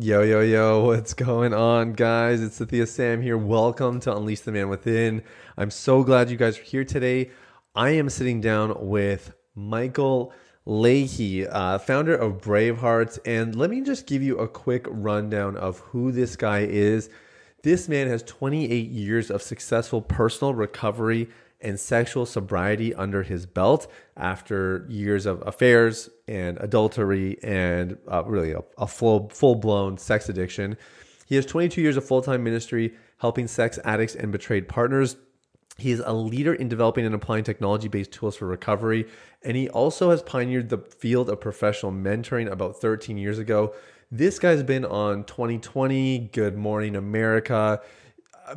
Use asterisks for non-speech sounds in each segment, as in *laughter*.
Yo, yo, yo, what's going on, guys? It's Sathiya Sam here. Welcome to Unleash the Man Within. I'm so glad you guys are here today. I am sitting down with Michael Leahy, uh, founder of Bravehearts. And let me just give you a quick rundown of who this guy is. This man has 28 years of successful personal recovery and sexual sobriety under his belt after years of affairs and adultery and uh, really a, a full full blown sex addiction. He has 22 years of full time ministry helping sex addicts and betrayed partners. He is a leader in developing and applying technology based tools for recovery. And he also has pioneered the field of professional mentoring about 13 years ago. This guy's been on 2020, Good Morning America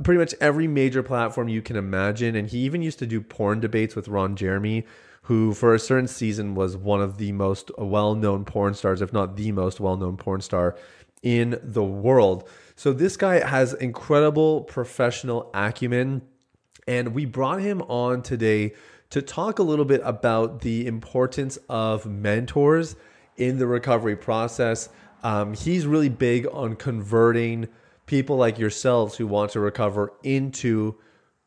pretty much every major platform you can imagine. And he even used to do porn debates with Ron Jeremy, who for a certain season was one of the most well known porn stars, if not the most well known porn star in the world. So this guy has incredible professional acumen. And we brought him on today to talk a little bit about the importance of mentors in the recovery process. Um, he's really big on converting people like yourselves who want to recover into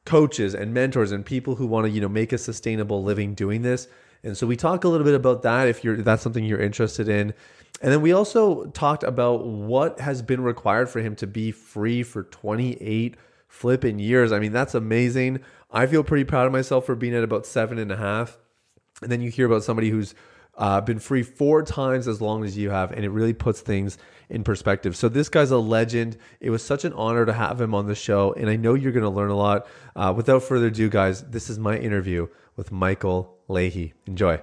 coaches and mentors and people who want to you know make a sustainable living doing this. And so we talk a little bit about that if you're that's something you're interested in. And then we also talked about what has been required for him to be free for 28 flipping years. I mean that's amazing. I feel pretty proud of myself for being at about seven and a half. And then you hear about somebody who's uh, been free four times as long as you have and it really puts things in perspective. So this guy's a legend. It was such an honor to have him on the show, and I know you're going to learn a lot. Uh, without further ado, guys, this is my interview with Michael Leahy. Enjoy.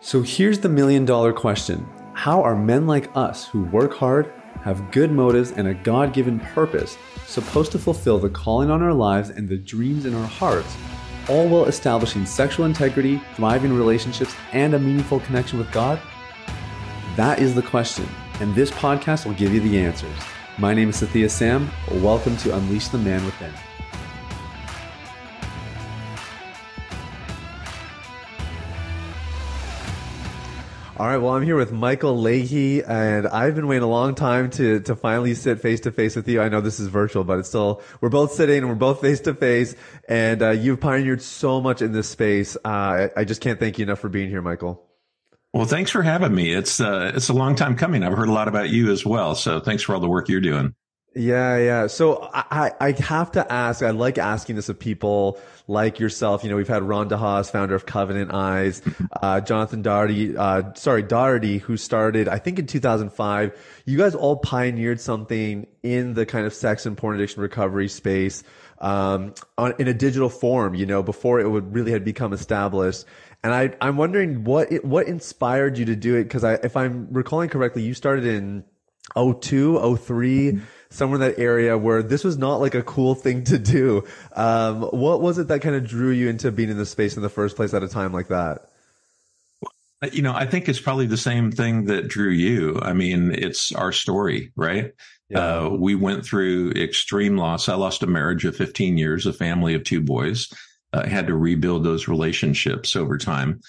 So here's the million dollar question How are men like us who work hard, have good motives, and a God given purpose supposed to fulfill the calling on our lives and the dreams in our hearts? All while establishing sexual integrity, thriving relationships, and a meaningful connection with God? That is the question and this podcast will give you the answers. My name is Sathiya Sam. Welcome to Unleash the Man Within. All right, well, I'm here with Michael Leahy, and I've been waiting a long time to to finally sit face to face with you. I know this is virtual, but it's still we're both sitting and we're both face to face, and uh, you've pioneered so much in this space. Uh, I, I just can't thank you enough for being here, Michael. Well, thanks for having me. It's uh, it's a long time coming. I've heard a lot about you as well. So thanks for all the work you're doing. Yeah, yeah. So I, I have to ask, I like asking this of people like yourself. You know, we've had Ron DeHaas, founder of Covenant Eyes, uh, Jonathan Daugherty, uh, sorry, Daugherty, who started, I think in 2005. You guys all pioneered something in the kind of sex and porn addiction recovery space, um, on, in a digital form, you know, before it would really had become established. And I, I'm wondering what it, what inspired you to do it? Because I, if I'm recalling correctly, you started in 02, 03, somewhere in that area where this was not like a cool thing to do. Um, what was it that kind of drew you into being in the space in the first place at a time like that? You know, I think it's probably the same thing that drew you. I mean, it's our story, right? Yeah. Uh, we went through extreme loss. I lost a marriage of 15 years, a family of two boys uh, had to rebuild those relationships over time.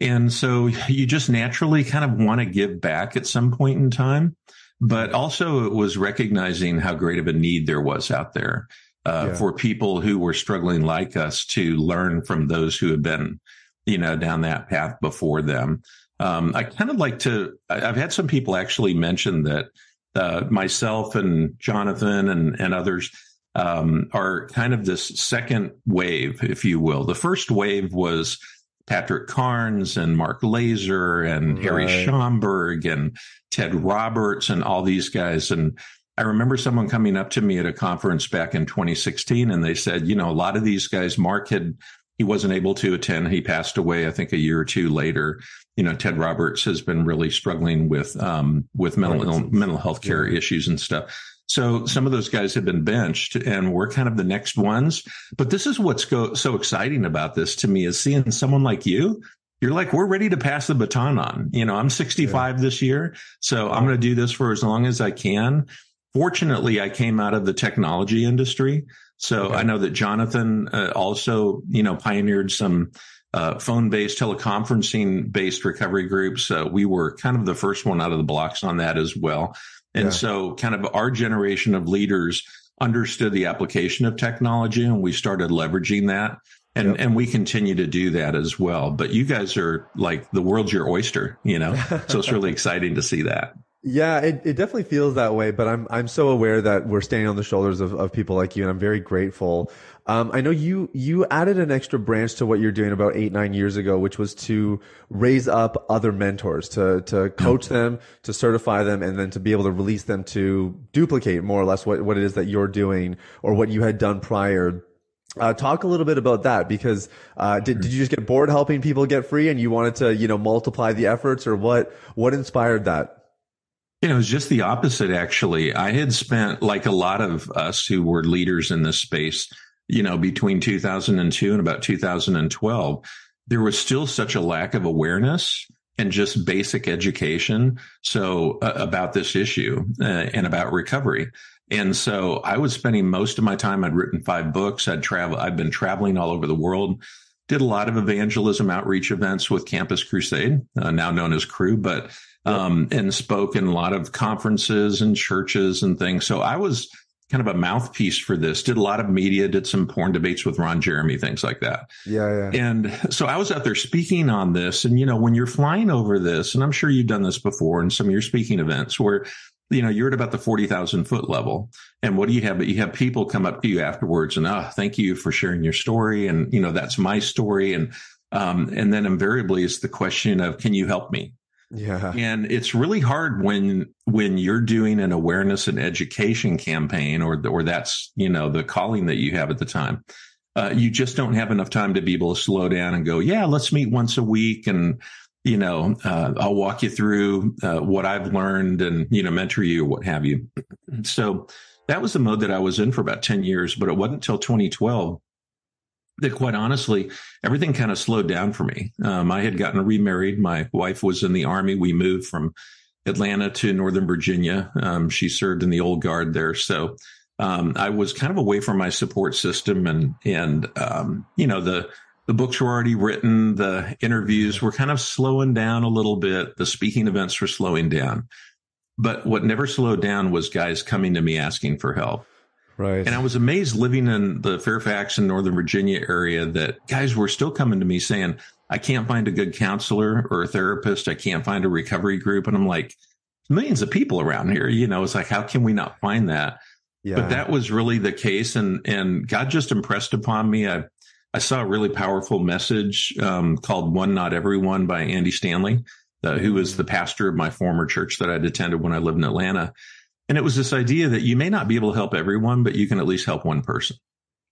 And so you just naturally kind of want to give back at some point in time. But also it was recognizing how great of a need there was out there uh, yeah. for people who were struggling like us to learn from those who have been, you know, down that path before them. Um, I kind of like to, I've had some people actually mention that uh, myself and Jonathan and, and others, um, are kind of this second wave, if you will. The first wave was Patrick Carnes and Mark Laaser and right. Harry Schaumburg and Ted Roberts and all these guys. And I remember someone coming up to me at a conference back in 2016 and they said, you know, a lot of these guys, Mark had, he wasn't able to attend. He passed away, I think, a year or two later. You know, Ted Roberts has been really struggling with, um, with mental, mental health care yeah. issues and stuff. So some of those guys have been benched and we're kind of the next ones. But this is what's go- so exciting about this to me is seeing someone like you. You're like, we're ready to pass the baton on. You know, I'm 65 yeah. this year. So I'm going to do this for as long as I can. Fortunately, I came out of the technology industry. So okay. I know that Jonathan uh, also, you know, pioneered some uh, phone based teleconferencing based recovery groups. Uh, we were kind of the first one out of the blocks on that as well. And yeah. so kind of our generation of leaders understood the application of technology and we started leveraging that. And, yep. and we continue to do that as well. But you guys are like the world's your oyster, you know? so it's really *laughs* exciting to see that. Yeah, it, it definitely feels that way, but I'm I'm so aware that we're standing on the shoulders of, of people like you, and I'm very grateful. Um, I know you you added an extra branch to what you're doing about eight nine years ago, which was to raise up other mentors, to to coach them, to certify them, and then to be able to release them to duplicate more or less what what it is that you're doing or what you had done prior. Uh, talk a little bit about that because uh, did, did you just get bored helping people get free and you wanted to you know multiply the efforts or what what inspired that? You know, it was just the opposite, actually. I had spent, like a lot of us who were leaders in this space, you know, between 2002 and about 2012, there was still such a lack of awareness and just basic education. So uh, about this issue uh, and about recovery. And so I was spending most of my time. I'd written five books. I'd travel. I'd been traveling all over the world. Did a lot of evangelism outreach events with Campus Crusade, uh, now known as Cru, but um, and spoke in a lot of conferences and churches and things. So I was kind of a mouthpiece for this. Did a lot of media, did some porn debates with Ron Jeremy, things like that. Yeah, yeah. And so I was out there speaking on this. And, you know, when you're flying over this, and I'm sure you've done this before in some of your speaking events where, you know, you're at about the 40,000 foot level. And what do you have? But you have people come up to you afterwards and, ah, oh, thank you for sharing your story. And, you know, that's my story. And, um, and then invariably it's the question of, can you help me? Yeah. And it's really hard when when you're doing an awareness and education campaign or or that's, you know, the calling that you have at the time. Uh, you just don't have enough time to be able to slow down and go, yeah, let's meet once a week and you know, uh, I'll walk you through uh, what I've learned and, you know, mentor you or what have you. So that was the mode that I was in for about 10 years, but it wasn't until 2012 that quite honestly, everything kind of slowed down for me. Um, I had gotten remarried. My wife was in the army. We moved from Atlanta to Northern Virginia. Um, she served in the old guard there. So, um, I was kind of away from my support system and, and, um, you know, the, the books were already written. The interviews were kind of slowing down a little bit. The speaking events were slowing down. But what never slowed down was guys coming to me asking for help. Right. And I was amazed living in the Fairfax and Northern Virginia area that guys were still coming to me saying, I can't find a good counselor or a therapist. I can't find a recovery group. And I'm like, millions of people around here, you know, it's like, how can we not find that? Yeah. But that was really the case. And, and God just impressed upon me. I, I saw a really powerful message, um, called One Not Everyone by Andy Stanley, uh, who was the pastor of my former church that I'd attended when I lived in Atlanta. And it was this idea that you may not be able to help everyone, but you can at least help one person.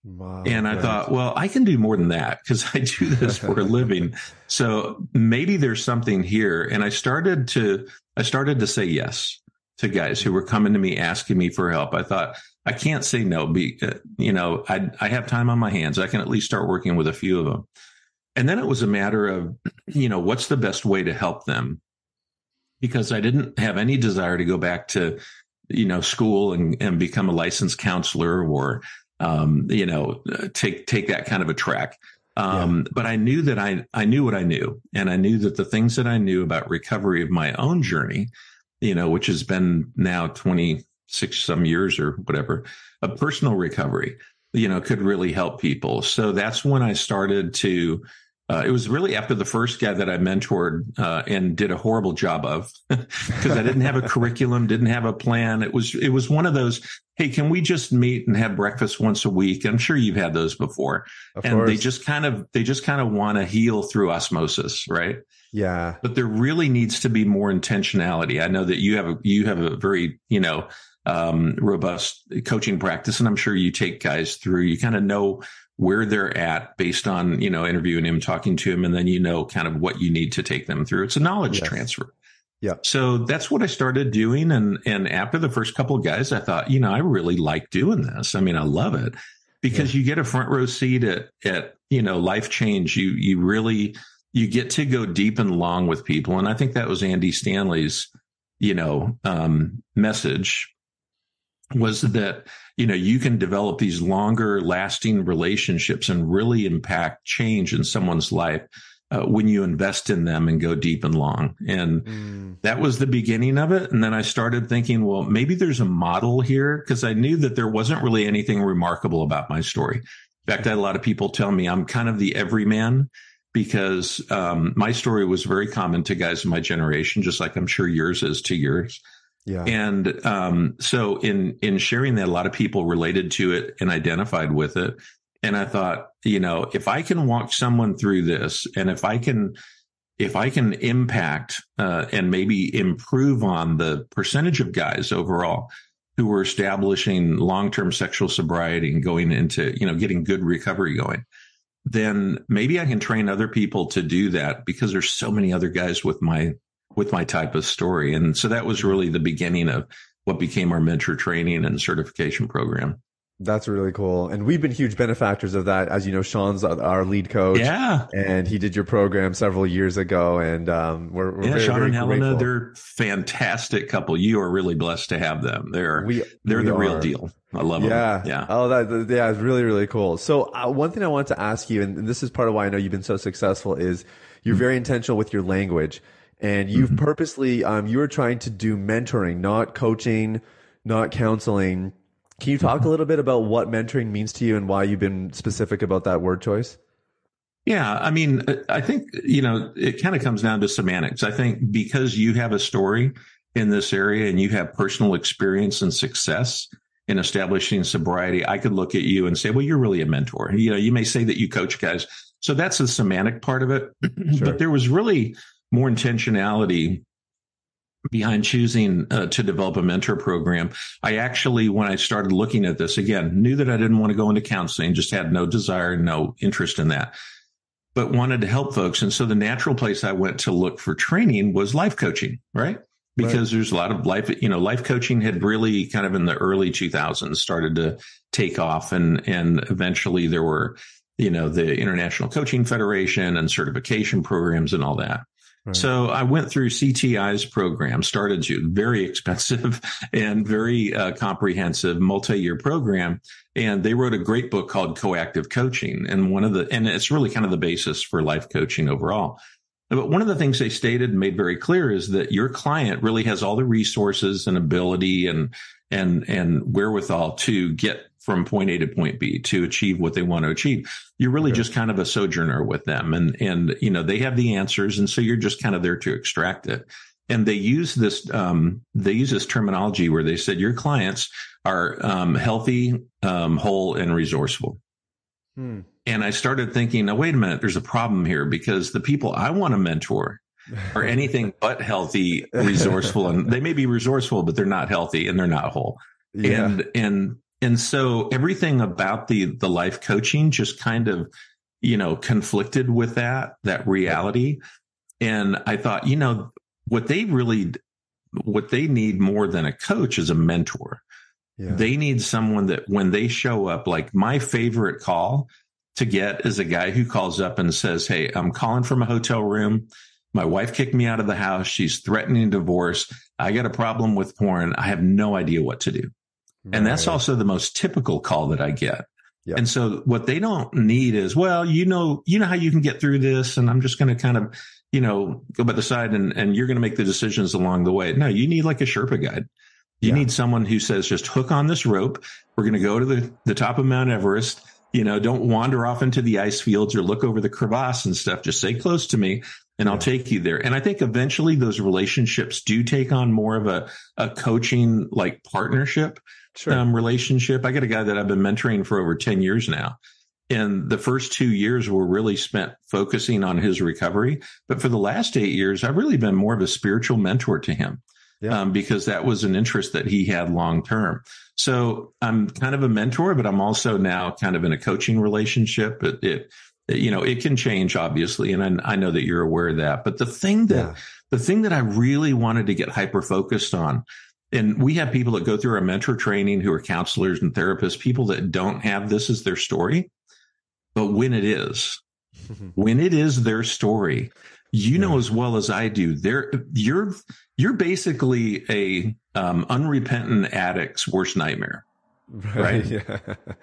Wow, and I right. thought, well, I can do more than that because I do this *laughs* for a living. So maybe there's something here. And I started to, I started to say yes to guys who were coming to me asking me for help. I thought I can't say no. Be, uh, you know, I, I have time on my hands. I can at least start working with a few of them. And then it was a matter of, you know, what's the best way to help them? Because I didn't have any desire to go back to you know, school and, and become a licensed counselor or, um, you know, take, take that kind of a track. Um, yeah. but I knew that I, I knew what I knew and I knew that the things that I knew about recovery of my own journey, you know, which has been now 26 some years or whatever, a personal recovery, you know, could really help people. So that's when I started to, uh, it was really after the first guy that I mentored uh, and did a horrible job of *laughs* because I didn't have a curriculum, didn't have a plan. It was it was one of those. Hey, can we just meet and have breakfast once a week? I'm sure you've had those before, of and course. they just kind of they just kind of want to heal through osmosis, right? Yeah. But there really needs to be more intentionality. I know that you have a you have a very you know um, robust coaching practice, and I'm sure you take guys through. You kind of know where they're at based on, you know, interviewing him, talking to him, and then you know kind of what you need to take them through. It's a knowledge yes. transfer. Yeah. So that's what I started doing. And, and after the first couple of guys, I thought, you know, I really like doing this. I mean, I love it because yeah. you get a front row seat at, at, you know, life change. You, you really, you get to go deep and long with people. And I think that was Andy Stanley's, you know, um, message was that you know you can develop these longer lasting relationships and really impact change in someone's life uh, when you invest in them and go deep and long. And mm. that was the beginning of it. And then I started thinking, well, maybe there's a model here because I knew that there wasn't really anything remarkable about my story. In fact, I had a lot of people tell me I'm kind of the everyman because um, my story was very common to guys in my generation, just like I'm sure yours is to yours. Yeah. And um, so in in sharing that, a lot of people related to it and identified with it. And I thought, you know, if I can walk someone through this, and if I can, if I can impact uh, and maybe improve on the percentage of guys overall who are establishing long term sexual sobriety and going into, you know, getting good recovery going, then maybe I can train other people to do that because there's so many other guys with my with my type of story. And so that was really the beginning of what became our mentor training and certification program. That's really cool. And we've been huge benefactors of that. As you know, Sean's our lead coach. Yeah. And he did your program several years ago. And um, we're, we're yeah, very, Sean very and Helena, they're fantastic couple. You are really blessed to have them. They're, we, they're we the are. real deal. I love yeah. them. Yeah. Oh, that, yeah, it's really, really cool. So uh, one thing I want to ask you, and this is part of why I know you've been so successful is you're mm-hmm. very intentional with your language and you've mm-hmm. purposely, um, you were trying to do mentoring, not coaching, not counseling can you talk a little bit about what mentoring means to you and why you've been specific about that word choice? Yeah, I mean, I think, you know, it kind of comes down to semantics. I think because you have a story in this area and you have personal experience and success in establishing sobriety, I could look at you and say, well, you're really a mentor. You know, you may say that you coach guys. So that's the semantic part of it. *clears throat* Sure. But there was really more intentionality behind choosing uh, to develop a mentor program. I actually, when I started looking at this again, knew that I didn't want to go into counseling, just had no desire, no interest in that, but wanted to help folks. And so the natural place I went to look for training was life coaching, right? Because right. there's a lot of life, you know, life coaching had really kind of in the early 2000s started to take off and, and eventually there were, you know, the International Coaching Federation and certification programs and all that. So I went through CTI's program, started to very expensive *laughs* and very uh, comprehensive multi-year program. And they wrote a great book called Coactive Coaching. And one of the, and it's really kind of the basis for life coaching overall. But one of the things they stated and made very clear is that your client really has all the resources and ability and, and, and wherewithal to get from point A to point B to achieve what they want to achieve. You're really just kind of a sojourner with them and, and, you know, they have the answers. And so you're just kind of there to extract it. And they use this, um, they use this terminology where they said your clients are, um, healthy, um, whole and resourceful. Hmm. And I started thinking, now, wait a minute, there's a problem here because the people I want to mentor are *laughs* anything but healthy, resourceful, and they may be resourceful, but they're not healthy and they're not whole. Yeah. And, and and so everything about the the life coaching just kind of you know conflicted with that that reality. And i thought you know what they really what they need more than a coach is a mentor. Yeah. they need someone that when they show up like my favorite call to get is a guy who calls up and says hey i'm calling from a hotel room. My wife kicked me out of the house. She's threatening divorce. I got a problem with porn. I have no idea what to do and that's also the most typical call that I get. Yep. And so what they don't need is, well, you know, you know how you can get through this. And I'm just going to kind of, you know, go by the side and, and you're going to make the decisions along the way. No, you need like a Sherpa guide. You yeah. need someone who says, just hook on this rope. We're going to go to the, the top of Mount Everest. You know, don't wander off into the ice fields or look over the crevasse and stuff. Just stay close to me and I'll take you there. And I think eventually those relationships do take on more of a, a coaching like partnership sure. um, relationship. I got a guy that I've been mentoring for over 10 years now. And the first two years were really spent focusing on his recovery. But for the last eight years, I've really been more of a spiritual mentor to him. Yeah. Um, because that was an interest that he had long term. So I'm kind of a mentor, but I'm also now kind of in a coaching relationship. It, it you know, it can change obviously. And I, I, know that you're aware of that, but the thing that, yeah. the thing that I really wanted to get hyper focused on and we have people that go through our mentor training who are counselors and therapists, people that don't have this as their story. But when it is, *laughs* when it is their story, you yeah. know as well as I do, there you're you're basically a um, unrepentant addict's worst nightmare, right? *laughs* Yeah.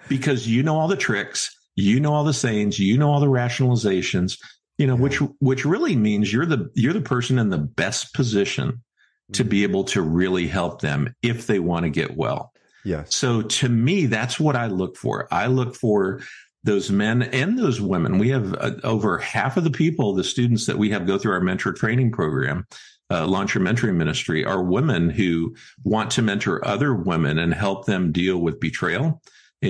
because you know all the tricks, you know all the sayings, you know all the rationalizations, you know, yeah. which which really means you're the you're the person in the best position mm-hmm. to be able to really help them if they want to get well. Yeah. So to me, that's what I look for. I look for those men and those women. We have uh, over half of the people, the students that we have go through our mentor training program, uh, launch your mentoring ministry, are women who want to mentor other women and help them deal with betrayal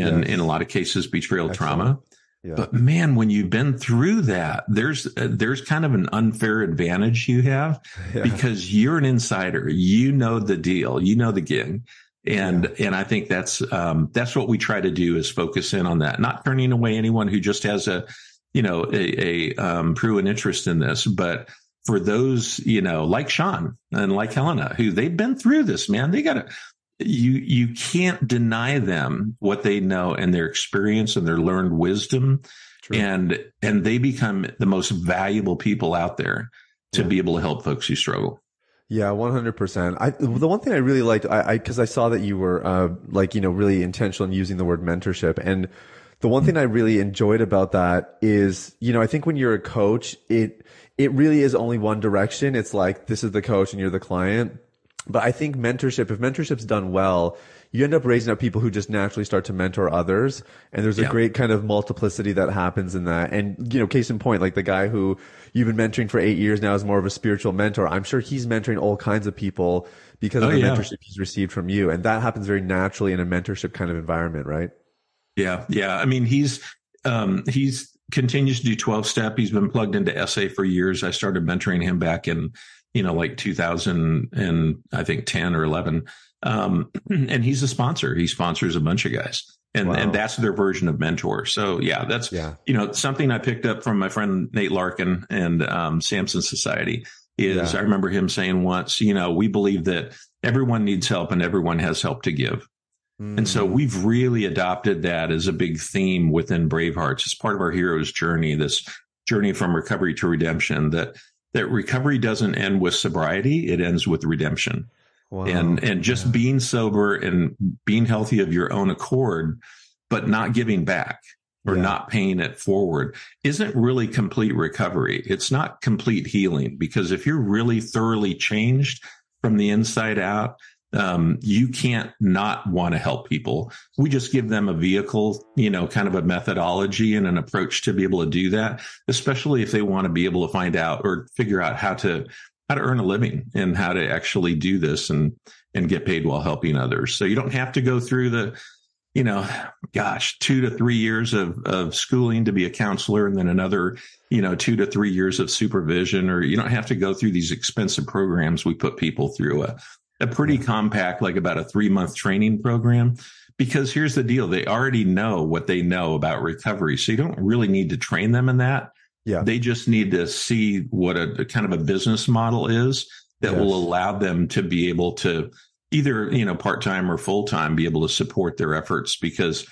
and yes. in a lot of cases, betrayal Excellent. trauma. Yeah. But man, when you've been through that, there's uh, there's kind of an unfair advantage you have *laughs* yeah. because you're an insider. You know the deal. You know the gig and yeah. and I think that's um, that's what we try to do is focus in on that, not turning away anyone who just has a you know a, a um, proven interest in this, but for those you know like Sean and like Helena who they've been through this, man, they got to you you can't deny them what they know and their experience and their learned wisdom True. and and they become the most valuable people out there to yeah. be able to help folks who struggle yeah, one hundred percent. I the one thing I really liked, I because I, I, saw that you were uh, like you know really intentional in using the word mentorship, and the one thing I really enjoyed about that is you know I think when you're a coach, it it really is only one direction. It's like this is the coach and you're the client. But I think mentorship, if mentorship's done well, you end up raising up people who just naturally start to mentor others. And there's a yeah. great kind of multiplicity that happens in that. And, you know, case in point, like the guy who you've been mentoring for eight years now is more of a spiritual mentor. I'm sure he's mentoring all kinds of people because of oh, the yeah. mentorship he's received from you. And that happens very naturally in a mentorship kind of environment, right? Yeah. Yeah. I mean, he's, um, he's continues to do 12 step. He's been plugged into SA for years. I started mentoring him back in, you know, like 2000 and I think 10 or 11. Um, *clears throat* and he's a sponsor. He sponsors a bunch of guys. And, wow. and that's their version of mentor. So yeah, that's, yeah. you know, something I picked up from my friend Nate Larkin and, um, Samson Society is yeah. I remember him saying once, you know, we believe that everyone needs help and everyone has help to give. Mm. And so mm. we've really adopted that as a big theme within Bravehearts. It's part of our hero's journey, this journey from recovery to redemption that, that recovery doesn't end with sobriety. It ends with redemption. Wow. And and just yeah. being sober and being healthy of your own accord, but not giving back or yeah. not paying it forward isn't really complete recovery. It's not complete healing because if you're really thoroughly changed from the inside out, um, you can't not want to help people. We just give them a vehicle, you know, kind of a methodology and an approach to be able to do that, especially if they want to be able to find out or figure out how to how to earn a living and how to actually do this and and get paid while helping others. So you don't have to go through the, you know, gosh, two to three years of of schooling to be a counselor and then another, you know, two to three years of supervision, or you don't have to go through these expensive programs. We put people through a a pretty compact, like about a three month training program. Because here's the deal. They already know what they know about recovery. So you don't really need to train them in that yeah. They just need to see what a, a kind of a business model is that yes. will allow them to be able to either, you know, part time or full time be able to support their efforts because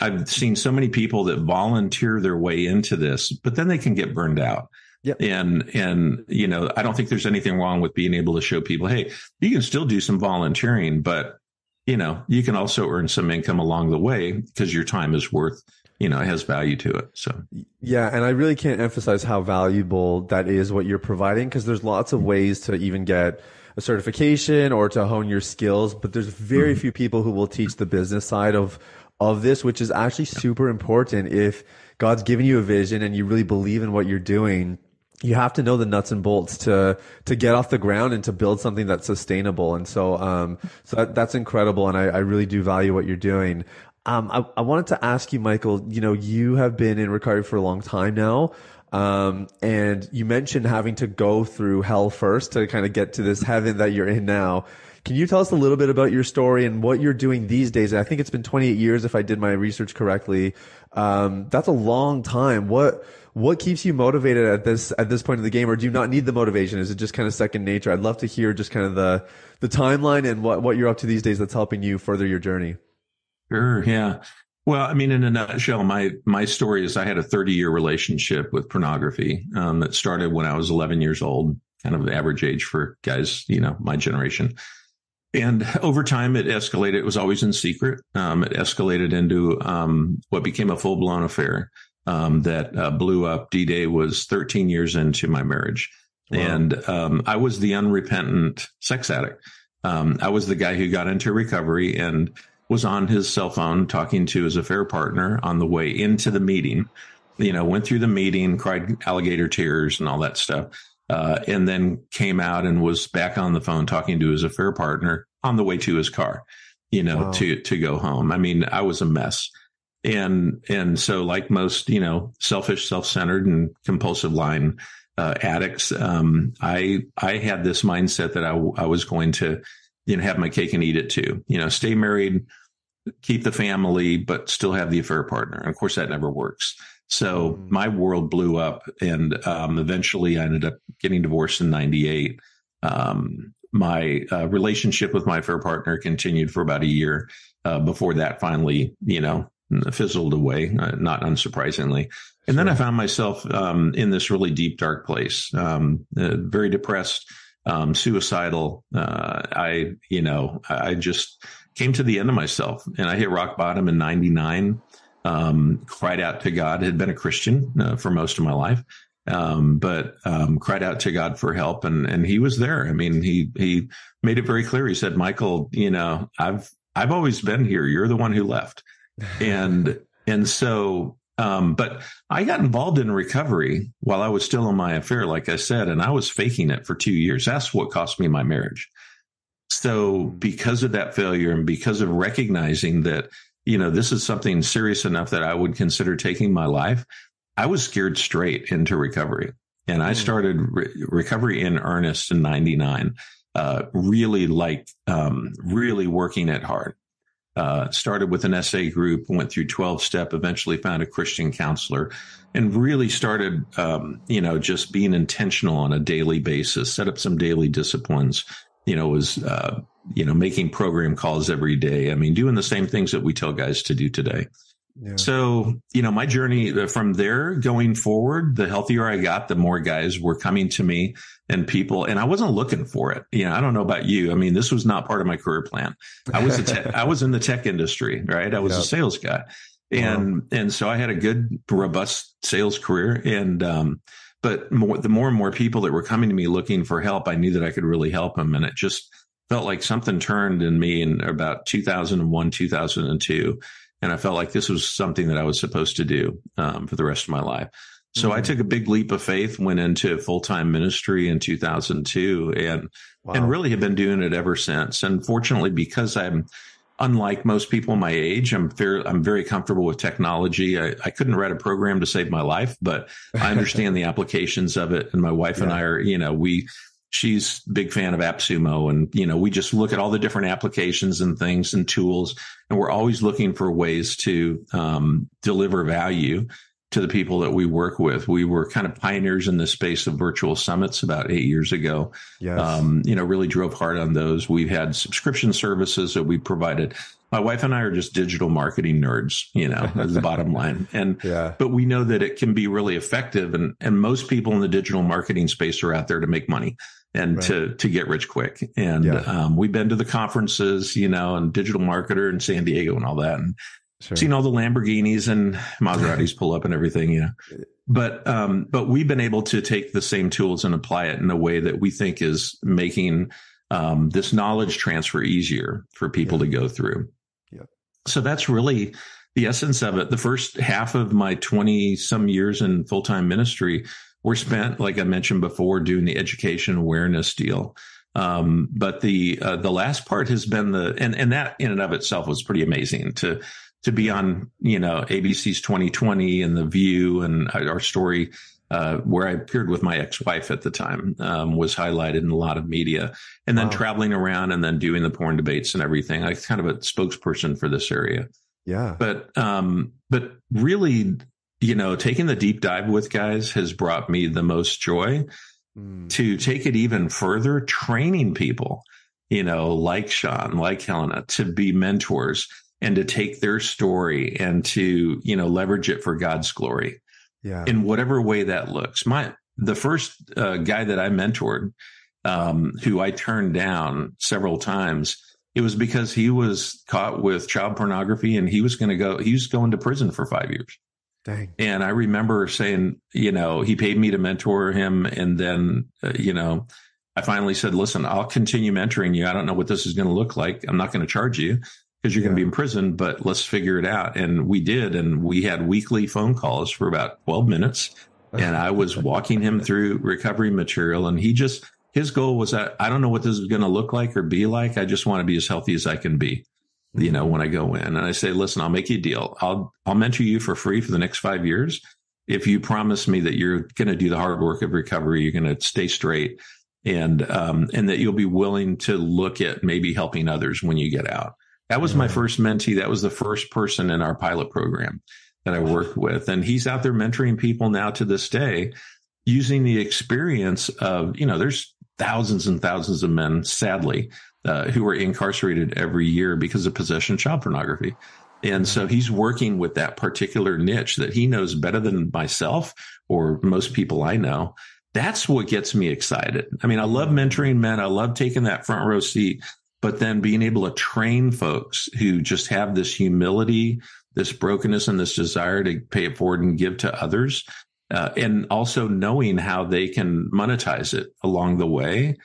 I've seen so many people that volunteer their way into this, but then they can get burned out. Yep. And, and, you know, I don't think there's anything wrong with being able to show people, Hey, you can still do some volunteering, but you know, you can also earn some income along the way because your time is worth you know, it has value to it. So, yeah. And I really can't emphasize how valuable that is what you're providing because there's lots of ways to even get a certification or to hone your skills, but there's very mm-hmm. few people who will teach the business side of, of this, which is actually super important. If God's given you a vision and you really believe in what you're doing, you have to know the nuts and bolts to to get off the ground and to build something that's sustainable. And so, um, so that, that's incredible, and I, I really do value what you're doing. Um, I, I wanted to ask you, Michael, you know, you have been in recovery for a long time now. Um, and you mentioned having to go through hell first to kind of get to this heaven that you're in now. Can you tell us a little bit about your story and what you're doing these days? I think it's been 28 years if I did my research correctly. Um, that's a long time. What, what keeps you motivated at this, at this point in the game or do you not need the motivation? Is it just kind of second nature? I'd love to hear just kind of the, the timeline and what, what you're up to these days that's helping you further your journey. Sure. Yeah. Well, I mean, in a nutshell, my my story is I had a 30 year relationship with pornography um, that started when I was 11 years old, kind of average age for guys, you know, my generation. And over time, it escalated. It was always in secret. Um, it escalated into um, what became a full blown affair. Um, that uh, blew up. D Day was 13 years into my marriage. Wow. And um, I was the unrepentant sex addict. Um, I was the guy who got into recovery and was on his cell phone talking to his affair partner on the way into the meeting. You know, went through the meeting, cried alligator tears and all that stuff, uh, and then came out and was back on the phone talking to his affair partner on the way to his car. You know, wow. to to go home. I mean, I was a mess and and so like most you know selfish self-centered and compulsive line uh, addicts um, i i had this mindset that I, I was going to you know have my cake and eat it too. You know stay married keep the family but still have the affair partner. And of course that never works. So mm. my world blew up and um, eventually i ended up getting divorced in 98 um, my uh, relationship with my affair partner continued for about a year uh, before that finally you know fizzled away, uh, not unsurprisingly. And sure. then I found myself um, in this really deep, dark place, um, uh, very depressed, um, suicidal. Uh, I, you know, I just came to the end of myself and I hit rock bottom in 99. Um, cried out to God, had been a Christian uh, for most of my life. Um, but um, cried out to God for help, and and He was there. I mean, he he made it very clear. He said, "Michael, you know, I've I've always been here. You're the one who left." And and so um, but I got involved in recovery while I was still in my affair, like I said, and I was faking it for two years. That's what cost me my marriage. So because of that failure and because of recognizing that, you know, this is something serious enough that I would consider taking my life, I was scared straight into recovery. And I hmm. started re- recovery in earnest in 99, uh, really like, um, really working it hard uh, started with an SA group, went through 12 step, eventually found a Christian counselor and really started, um, you know, just being intentional on a daily basis, set up some daily disciplines, you know, was, uh, you know, making program calls every day. I mean, doing the same things that we tell guys to do today. So, you know, my journey uh, from there going forward, the healthier I got, the more guys were coming to me and people, and I wasn't looking for it. You know, I don't know about you. I mean, this was not part of my career plan. I was, a te- *laughs* I was in the tech industry, right? I was yep. a sales guy. And, wow. and so I had a good, robust sales career. And, um, but more, the more and more people that were coming to me looking for help, I knew that I could really help them. And it just felt like something turned in me in about 2001, 2002 and I felt like this was something that I was supposed to do um, for the rest of my life. So mm-hmm. I took a big leap of faith, went into full time ministry in 2002, and wow. and really have been doing it ever since. And fortunately, because I'm unlike most people my age, I'm fair, I'm very comfortable with technology. I, I couldn't write a program to save my life, but I *laughs* understand the applications of it. And my wife yeah. and I are, you know, we she's big fan of AppSumo. And, you know, we just look at all the different applications and things and tools, and we're always looking for ways to um, deliver value to the people that we work with. We were kind of pioneers in the space of virtual summits about eight years ago. Yes. Um, you know, really drove hard on those. We've had subscription services that we provided. My wife and I are just digital marketing nerds, you know, *laughs* that's the bottom line. And, yeah. but we know that it can be really effective. And, and most people in the digital marketing space are out there to make money and right. to to get rich quick. And yeah. um, we've been to the conferences, you know, and digital marketer in San Diego and all that, and sure. seen all the Lamborghinis and Maseratis pull up and everything, you know. *laughs* But um, but we've been able to take the same tools and apply it in a way that we think is making um, this knowledge transfer easier for people yeah. to go through. Yeah. So that's really the essence of it. The first half of my 20 some years in full time ministry were spent, like I mentioned before, doing the education awareness deal. Um, but the uh, the last part has been the and and that in and of itself was pretty amazing to to be on you know ABC's 2020 and the View and our story uh, where I appeared with my ex-wife at the time um, was highlighted in a lot of media, and then wow. traveling around and then doing the porn debates and everything. I was kind of a spokesperson for this area. Yeah, but um, but really you know, taking the deep dive with guys has brought me the most joy. Mm. To take it even further, training people, you know, like Sean, like Helena, to be mentors and to take their story and to, you know, leverage it for God's glory. Yeah. In whatever way that looks. My the first uh, guy that I mentored, um, who I turned down several times, it was because he was caught with child pornography and he was going to go. He was going to prison for five years Dang. And I remember saying, you know, he paid me to mentor him. And then, uh, you know, I finally said, listen, I'll continue mentoring you. I don't know what this is going to look like. I'm not going to charge you because you're yeah. going to be in prison, but let's figure it out. And we did. And we had weekly phone calls for about 12 minutes. And I was walking him through recovery material. And he just, his goal was that I don't know what this is going to look like or be like. I just want to be as healthy as I can be you know, when I go in and I say, listen, I'll make you a deal. I'll, I'll mentor you for free for the next five years. If you promise me that you're going to do the hard work of recovery, you're going to stay straight and, um, and that you'll be willing to look at maybe helping others when you get out. That was my first mentee. That was the first person in our pilot program that I worked with. And he's out there mentoring people now to this day using the experience of, you know, there's thousands and thousands of men, sadly, uh, who are incarcerated every year because of possession of child pornography. And so he's working with that particular niche that he knows better than myself or most people I know. That's what gets me excited. I mean, I love mentoring men. I love taking that front row seat, but then being able to train folks who just have this humility, this brokenness and this desire to pay it forward and give to others. Uh, and also knowing how they can monetize it along the way.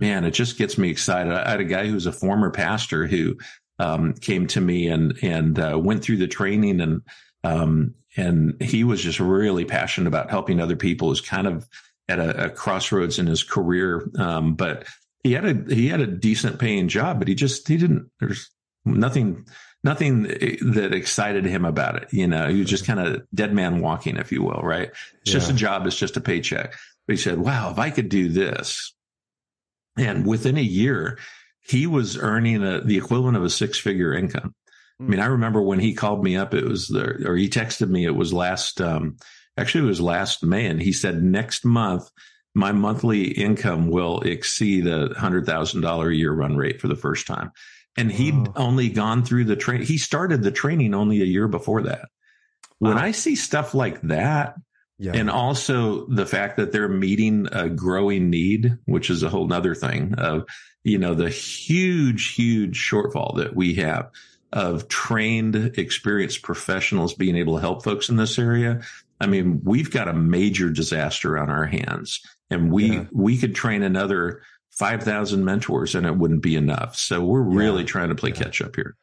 Man, it just gets me excited. I had a guy who's a former pastor who um, came to me and and uh, went through the training and um, and he was just really passionate about helping other people. Is kind of at a, a, crossroads in his career, um, but he had a he had a decent paying job, but he just he didn't. There's nothing nothing that excited him about it. You know, he was just kind of dead man walking, if you will. Right? It's yeah. just a job. It's just a paycheck. But he said, "Wow, if I could do this." And within a year, he was earning a, the equivalent of a six figure income. I mean, I remember when he called me up, it was the, or he texted me, it was last, um, actually it was last May. And he said, next month, my monthly income will exceed a hundred thousand dollar a year run rate for the first time. And he'd oh. only gone through the train. He started the training only a year before that. When wow. I see stuff like that, yeah. And also the fact that they're meeting a growing need, which is a whole nother thing of, you know, the huge, huge shortfall that we have of trained, experienced professionals being able to help folks in this area. I mean, we've got a major disaster on our hands and we, yeah. we could train another 5,000 mentors and it wouldn't be enough. So we're yeah. really trying to play catch up here.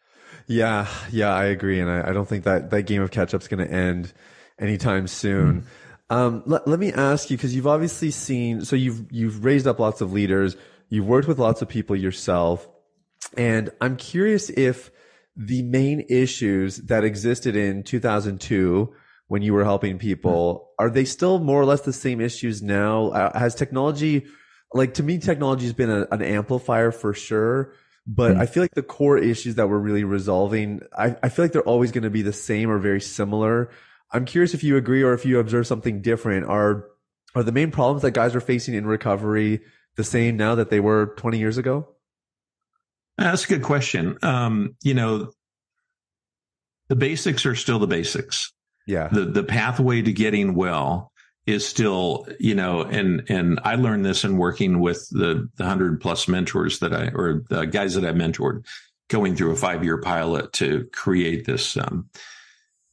Yeah. Yeah. I agree. And I, I don't think that that game of catch up is going to end anytime soon. Mm. Um, let, let me ask you because you've obviously seen so you've you've raised up lots of leaders, you've worked with lots of people yourself, and I'm curious if the main issues that existed in 2002 when you were helping people are they still more or less the same issues now? Uh, has technology like to me technology has been a, an amplifier for sure but mm-hmm. I feel like the core issues that we're really resolving, I, I feel like they're always going to be the same or very similar. I'm curious if you agree or if you observe something different. Are are the main problems that guys are facing in recovery the same now that they were 20 years ago? That's a good question. Um, you know, the basics are still the basics. Yeah. The the pathway to getting well is still, you know, and and I learned this in working with the the hundred plus mentors that I or the guys that I mentored, going through a five year pilot to create this um,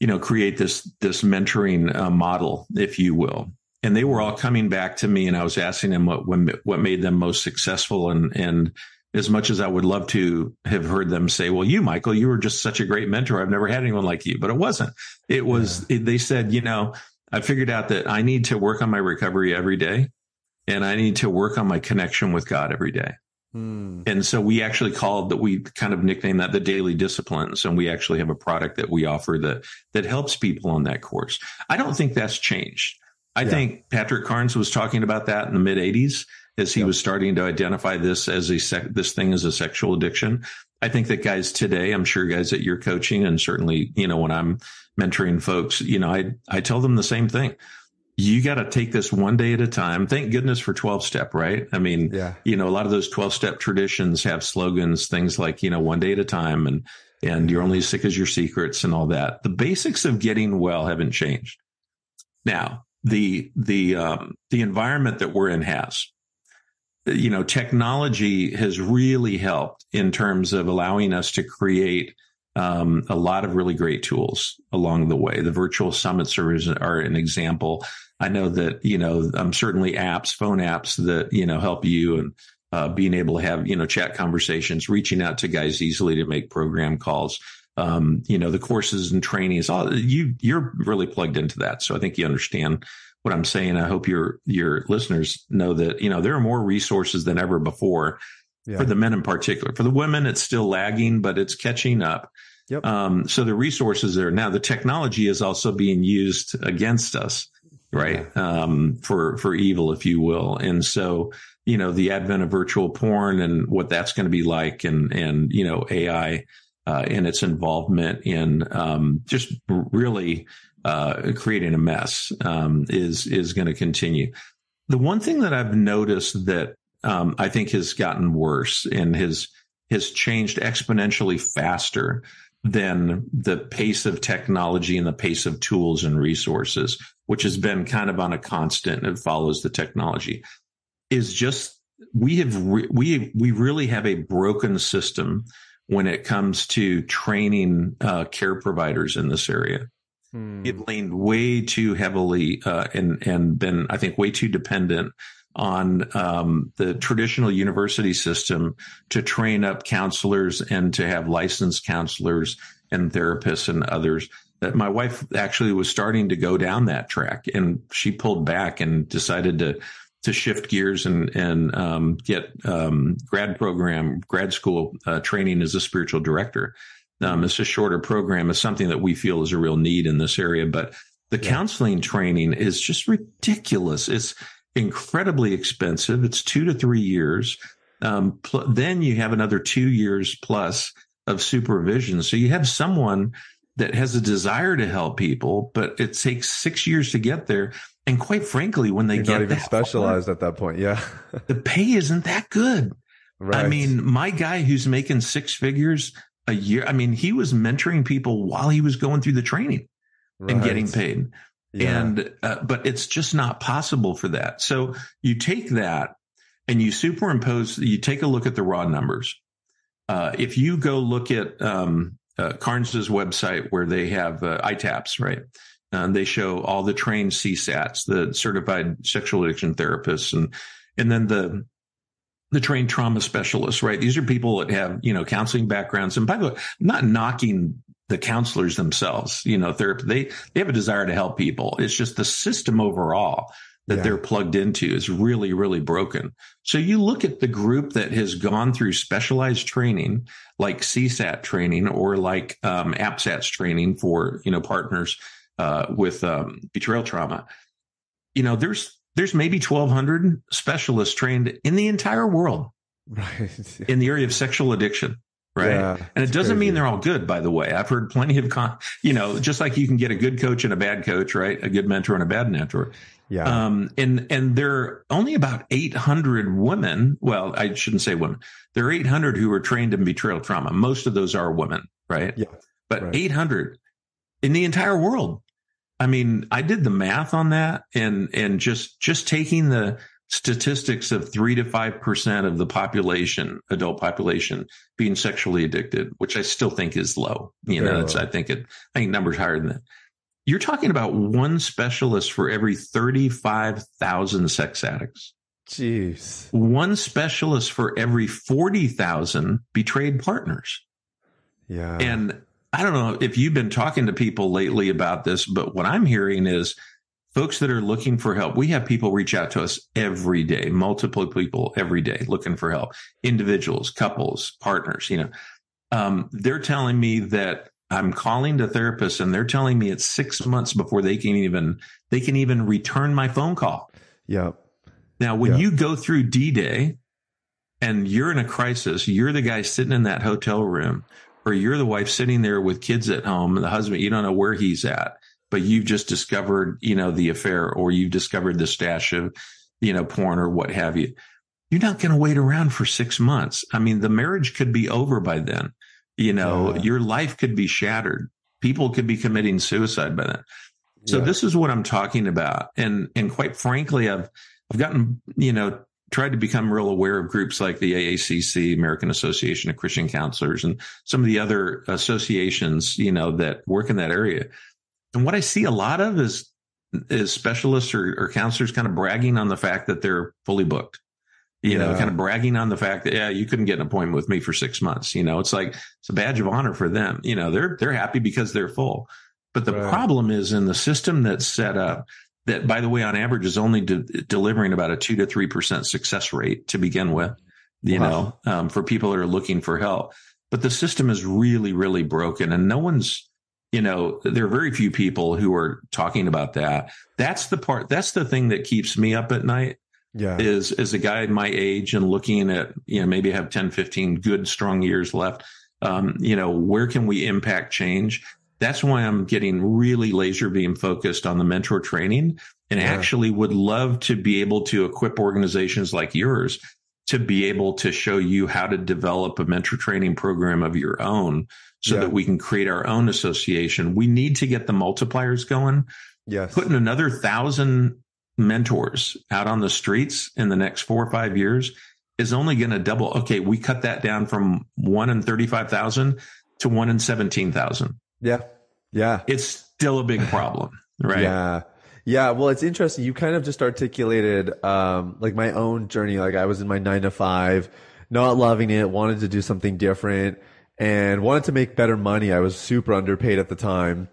you know, create this this mentoring uh, model, if you will. And they were all coming back to me, and I was asking them what what made them most successful. And and as much as I would love to have heard them say, "Well, you, Michael, you were just such a great mentor. I've never had anyone like you," but it wasn't. It was. Yeah. It, they said, you know, I figured out that I need to work on my recovery every day, and I need to work on my connection with God every day. Hmm. And so we actually called that we kind of nicknamed that the daily disciplines. And we actually have a product that we offer that that helps people on that course. I don't think that's changed. I yeah. think Patrick Carnes was talking about that in the mid 80s as he yep. was starting to identify this as a sec- this thing as a sexual addiction. I think that guys today, I'm sure guys that you're coaching and certainly, you know, when I'm mentoring folks, you know, I I tell them the same thing you got to take this one day at a time. Thank goodness for 12 step, right? I mean, yeah. you know, a lot of those 12 step traditions have slogans, things like, you know, one day at a time and, and you're only as sick as your secrets and all that. The basics of getting well haven't changed. Now, the, the, um, the environment that we're in has, you know, technology has really helped in terms of allowing us to create um, a lot of really great tools along the way. The virtual summits are, are an example. I know that, you know, um, certainly apps, phone apps that, you know, help you and uh, being able to have, you know, chat conversations, reaching out to guys easily to make program calls. Um, you know, the courses and trainings, all you, you're really plugged into that. So I think you understand what I'm saying. I hope your, your listeners know that, you know, there are more resources than ever before yeah. for the men in particular. For the women, it's still lagging, but it's catching up. Yep. Um, so the resources there now, the technology is also being used against us, right? Um, for, for evil, if you will. And so, you know, the advent of virtual porn and what that's going to be like and, and, you know, AI, uh, and its involvement in, um, just really, uh, creating a mess, um, is, is going to continue. The one thing that I've noticed that um, I think has gotten worse and has has changed exponentially faster than the pace of technology and the pace of tools and resources, which has been kind of on a constant and follows the technology, is just we have re- we we really have a broken system when it comes to training uh, care providers in this area. Hmm. It leaned way too heavily uh, and and been I think way too dependent on um, the traditional university system to train up counselors and to have licensed counselors and therapists and others that my wife actually was starting to go down that track and she pulled back and decided to to shift gears and and um, get um, grad program grad school uh, training as a spiritual director. Um, it's a shorter program. It's something that we feel is a real need in this area, but the yeah. counseling training is just ridiculous. It's incredibly expensive. It's two to three years. Um, pl- then you have another two years plus of supervision. So you have someone that has a desire to help people, but it takes six years to get there. And quite frankly, when they You're get not even specialized far, at that point, yeah, *laughs* the pay isn't that good. Right. I mean, my guy who's making six figures a year, I mean, he was mentoring people while he was going through the training right. and getting paid. Yeah. And, uh, but it's just not possible for that. So you take that and you superimpose, you take a look at the raw numbers. Uh, if you go look at, um, uh, Carnes's website where they have uh, ITAPs, right? And they show all the trained CSATs, the certified sexual addiction therapists, and and then the the trained trauma specialists, right? These are people that have you know counseling backgrounds. And by the way, I'm not knocking the counselors themselves, you know, therapy, they, they have a desire to help people. It's just the system overall that yeah. they're plugged into is really, really broken. So you look at the group that has gone through specialized training, like CSAT training or like um, APSATS training for, you know, partners uh, with um, betrayal trauma. You know, there's there's maybe 1,200 specialists trained in the entire world, *laughs* right, in the area of sexual addiction right? Yeah, and it doesn't crazy. mean they're all good, by the way. I've heard plenty of, con- you know, just like you can get a good coach and a bad coach, right? A good mentor and a bad mentor. Yeah. Um, and, and there are only about 800 women. Well, I shouldn't say women. There are 800 who are trained in betrayal trauma. Most of those are women, right? Yeah. But right. 800 in the entire world. I mean, I did the math on that and, and just, just taking the, statistics of three to five percent of the population, adult population, being sexually addicted, which I still think is low. You know, I think it. I think numbers higher than that. You're talking about one specialist for every thirty-five thousand sex addicts. Jeez. One specialist for every forty thousand betrayed partners. Yeah. And I don't know if you've been talking to people lately about this, but what I'm hearing is folks that are looking for help. We have people reach out to us every day, multiple people every day looking for help, individuals, couples, partners, you know. Um, they're telling me that I'm calling the therapist and they're telling me it's six months before they can even, they can even return my phone call. Yep. Now, when yep. you go through D Day and you're in a crisis, you're the guy sitting in that hotel room or you're the wife sitting there with kids at home and the husband, you don't know where he's at but you've just discovered, you know, the affair or you've discovered the stash of, you know, porn or what have you. You're not going to wait around for six months. I mean, the marriage could be over by then. You know, yeah. your life could be shattered. People could be committing suicide by then. So yeah. this is what I'm talking about. And, and quite frankly, I've, I've gotten, you know, tried to become real aware of groups like the AACC, American Association of Christian Counselors, and some of the other associations, you know, that work in that area. And what I see a lot of is is specialists or, or counselors kind of bragging on the fact that they're fully booked. You yeah. know, kind of bragging on the fact that yeah, you couldn't get an appointment with me for six months. You know, it's like it's a badge of honor for them. You know, they're they're happy because they're full. But the right. problem is in the system that's set up that, by the way, on average is only de- delivering about a two to 3% success rate to begin with, you wow. know, um, for people that are looking for help. But the system is really, really broken and no one's, you know, there are very few people who are talking about that. That's the part, that's the thing that keeps me up at night. Yeah. Is, is a guy my age and looking at, you know, maybe have 10, 15 good, strong years left. Um, you know, where can we impact change? That's why I'm getting really laser beam focused on the mentor training and yeah. actually would love to be able to equip organizations like yours to be able to show you how to develop a mentor training program of your own so yeah. that we can create our own association. We need to get the multipliers going. Yes. Putting another thousand mentors out on the streets in the next four or five years is only going to double. Okay. We cut that down from one in 35,000 to one in 17,000. Yeah. Yeah. It's still a big problem, right? yeah. Yeah. Well, it's interesting. You kind of just articulated, um, like my own journey. Like I was in my nine to five, not loving it, wanted to do something different and wanted to make better money. I was super underpaid at the time.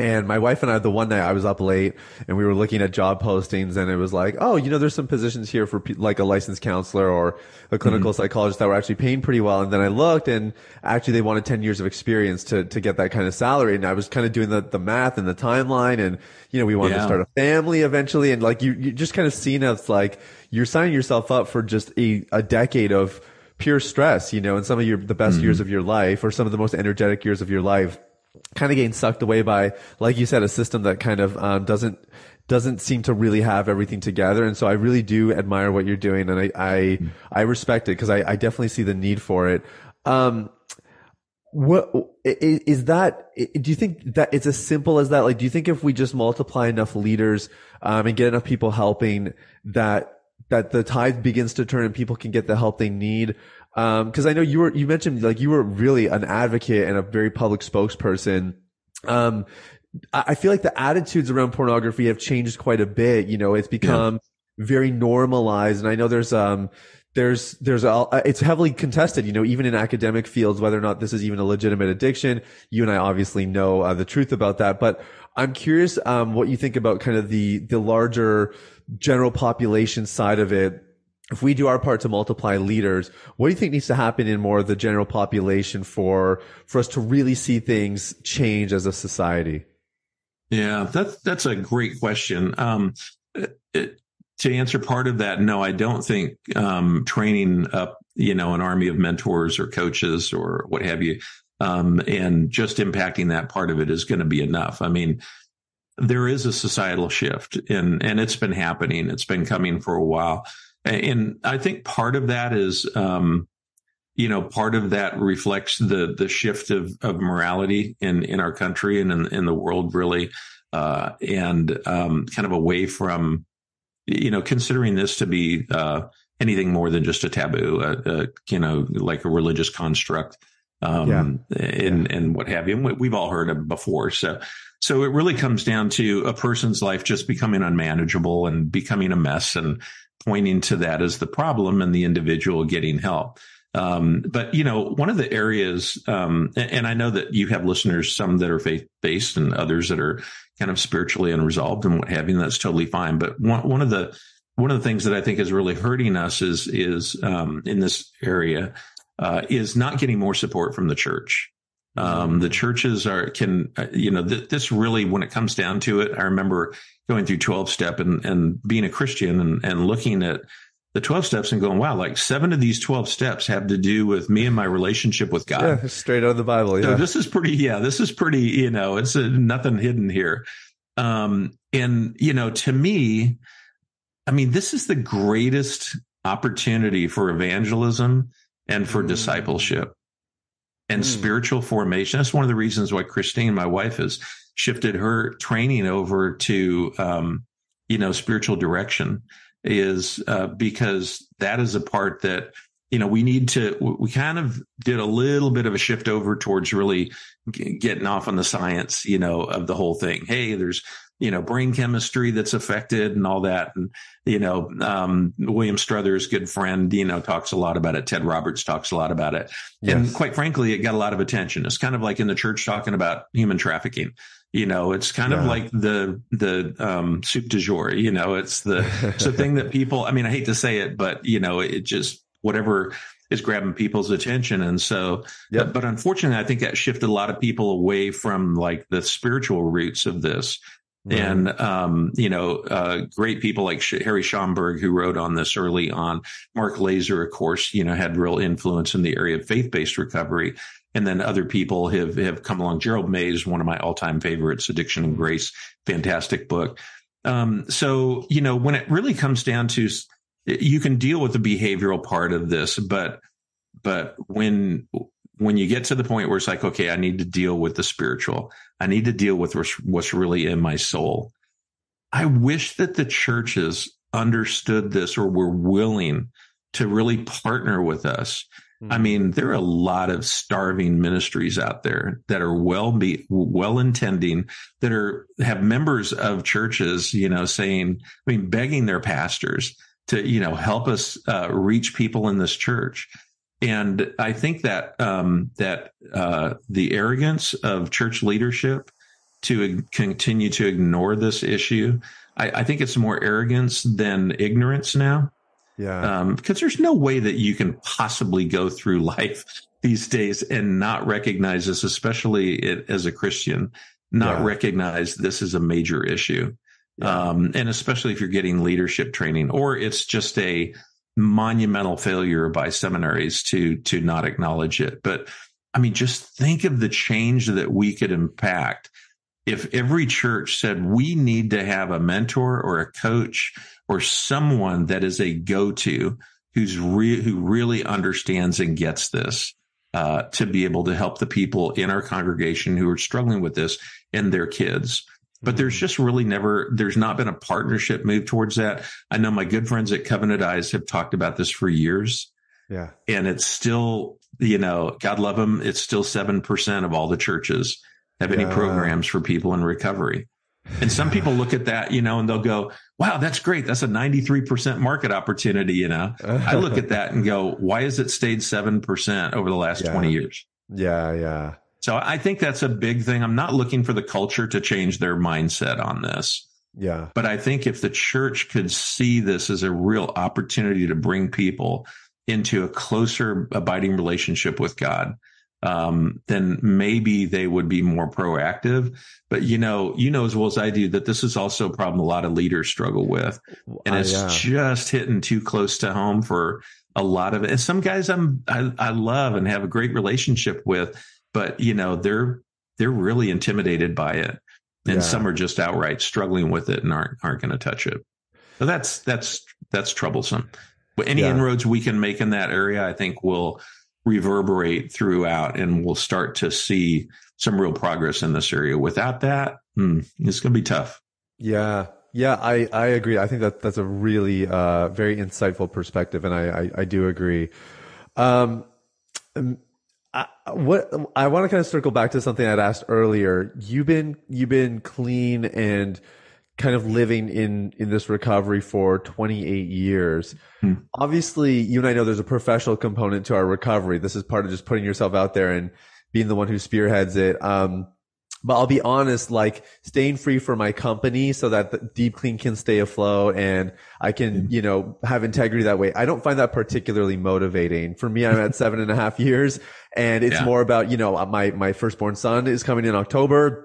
And my wife and I, the one night I was up late and we were looking at job postings and it was like, oh, you know, there's some positions here for like a licensed counselor or a clinical mm-hmm. psychologist that were actually paying pretty well. And then I looked and actually they wanted 10 years of experience to, to get that kind of salary. And I was kind of doing the, the math and the timeline and, you know, we wanted yeah. to start a family eventually. And like you, you just kind of seen us like you're signing yourself up for just a, a decade of pure stress, you know, and some of your, the best mm-hmm. years of your life or some of the most energetic years of your life kind of getting sucked away by, like you said, a system that kind of um, doesn't doesn't seem to really have everything together. And so I really do admire what you're doing, and I I, I respect it because I, I definitely see the need for it. Um, what is that? Do you think that it's as simple as that? Like, do you think if we just multiply enough leaders um, and get enough people helping, that that the tide begins to turn and people can get the help they need? Um, cause I know you were, you mentioned like you were really an advocate and a very public spokesperson. Um, I feel like the attitudes around pornography have changed quite a bit. You know, it's become yeah. very normalized. And I know there's, um, there's, there's, a, it's heavily contested, you know, even in academic fields, whether or not this is even a legitimate addiction. You and I obviously know uh, the truth about that, but I'm curious, um, what you think about kind of the, the larger general population side of it if we do our part to multiply leaders, what do you think needs to happen in more of the general population for for us to really see things change as a society? Yeah, that's that's a great question. Um, it, to answer part of that, no, I don't think um, training up, you know, an army of mentors or coaches or what have you, um, and just impacting that part of it is going to be enough. I mean, there is a societal shift, and and it's been happening. It's been coming for a while and I think part of that is, um, you know, part of that reflects the the shift of of morality in in our country and in, in the world, really, uh, and um, kind of away from, you know, considering this to be uh, anything more than just a taboo, uh, uh you know, like a religious construct, um, yeah. and yeah. and what have you. And we've all heard of before, so. So it really comes down to a person's life just becoming unmanageable and becoming a mess and pointing to that as the problem and the individual getting help. Um, but you know, one of the areas, um, and I know that you have listeners, some that are faith based and others that are kind of spiritually unresolved and what have you. And that's totally fine. But one, one of the one of the things that I think is really hurting us is is um, in this area uh, is not getting more support from the church. Um, the churches are can uh, you know th- this really when it comes down to it. I remember going through 12 step and, and being a Christian and, and looking at the 12 steps and going, wow, like seven of these 12 steps have to do with me and my relationship with God. Yeah, straight out of the Bible. Yeah. So this is pretty, yeah, this is pretty, you know, it's a, nothing hidden here. Um, and, you know, to me, I mean, this is the greatest opportunity for evangelism and for mm. discipleship and mm. spiritual formation. That's one of the reasons why Christine, my wife, has shifted her training over to, um, you know, spiritual direction is uh, because that is a part that you know we need to we kind of did a little bit of a shift over towards really getting off on the science you know of the whole thing hey there's you know brain chemistry that's affected and all that and you know um, william struthers good friend you know talks a lot about it ted roberts talks a lot about it yes. and quite frankly it got a lot of attention it's kind of like in the church talking about human trafficking you know it's kind yeah. of like the the um soup du jour you know it's the it's the thing that *laughs* people i mean i hate to say it but you know it just whatever is grabbing people's attention. And so, yep. but, but, unfortunately, I think that shifted a lot of people away from like the spiritual roots of this. Right. And, um, you know, uh, great people like Harry Schaumburg, who wrote on this early on. Mark Laaser, of course, you know, had real influence in the area of faith based recovery. And then other people have, have come along. Gerald Mays, one of my all time favorites, Addiction and Grace, fantastic book. Um, so, you know, when it really comes down to you can deal with the behavioral part of this, but but when when you get to the point where it's like, okay, I need to deal with the spiritual, I need to deal with what's really in my soul. I wish that the churches understood this or were willing to really partner with us. Mm-hmm. I hmm. mean, there are a lot of starving ministries out there that are well be well intending that are have members of churches, you know, saying, I mean, begging their pastors to you know help us uh, reach people in this church and i think that um, that uh, the arrogance of church leadership to continue to ignore this issue I, I think it's more arrogance than ignorance now yeah um, because there's no way that you can possibly go through *laughs* life these days and not recognize this especially it, as a christian not yeah. recognize this is a major issue yeah. Um, and especially if you're getting leadership training or it's just a monumental failure by seminaries to, to not acknowledge it. But I mean, just think of the change that we could impact if every church said we need to have a mentor or a coach or someone that is a go-to who's re- who really understands and gets this uh, to be able to help the people in our congregation who are struggling with this and their kids but there's mm-hmm. just really never there's not been a partnership move towards that. I know my good friends at covenant eyes have talked about this for years. Yeah. And it's still you know god love them it's still 7% of all the churches have any yeah. programs for people in recovery. And some people look at that you know and they'll go wow that's great. That's a 93% market opportunity you know? I look at *laughs* that and go why has it stayed 7% over the last yeah. 20 years? Yeah yeah so I think that's a big thing. I'm not looking for the culture to change their mindset on this. Yeah. But I think if the church could see this as a real opportunity to bring people into a closer abiding relationship with God, um, then maybe they would be more proactive. But you know, you know as well as I do that this is also a problem a lot of leaders struggle with, and it's uh, yeah. just hitting too close to home for a lot of it. And some guys I'm I, I love and have a great relationship with, but you know they're they're really intimidated by it and yeah. some are just outright struggling with it and aren't aren't going to touch it so that's that's that's troublesome but any yeah. inroads we can make in that area i think will reverberate throughout and we'll start to see some real progress in this area without that hmm, it's going to be tough yeah yeah, I, I agree. I think that that's a really uh, very insightful perspective, and I, I, I do agree. Um, I, what I want to kind of circle back to something I'd asked earlier. You've been you've been clean and kind of living in in this recovery for 28 years. Hmm. Obviously, you and I know there's a professional component to our recovery. This is part of just putting yourself out there and being the one who spearheads it. Um, but I'll be honest, like staying free for my company so that the deep clean can stay afloat and I can, mm-hmm. you know, have integrity that way. I don't find that particularly motivating. For me, I'm at *laughs* seven and a half years and it's yeah. more about, you know, my, my firstborn son is coming in October.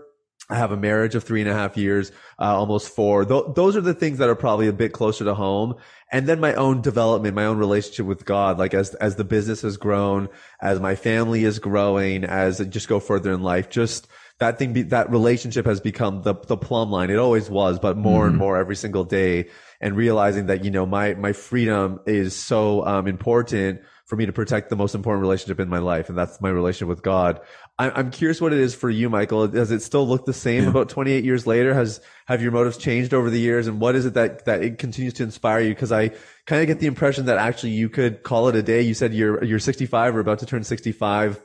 I have a marriage of three and a half years, uh, almost four. Th- those are the things that are probably a bit closer to home. And then my own development, my own relationship with God, like as, as the business has grown, as my family is growing, as I just go further in life, just, that thing, be, that relationship has become the, the plumb line. It always was, but more mm-hmm. and more every single day and realizing that, you know, my, my freedom is so, um, important for me to protect the most important relationship in my life, and that's my relationship with God. I'm curious what it is for you, Michael. Does it still look the same yeah. about 28 years later? Has have your motives changed over the years, and what is it that that it continues to inspire you? Because I kind of get the impression that actually you could call it a day. You said you're you're 65 or about to turn 65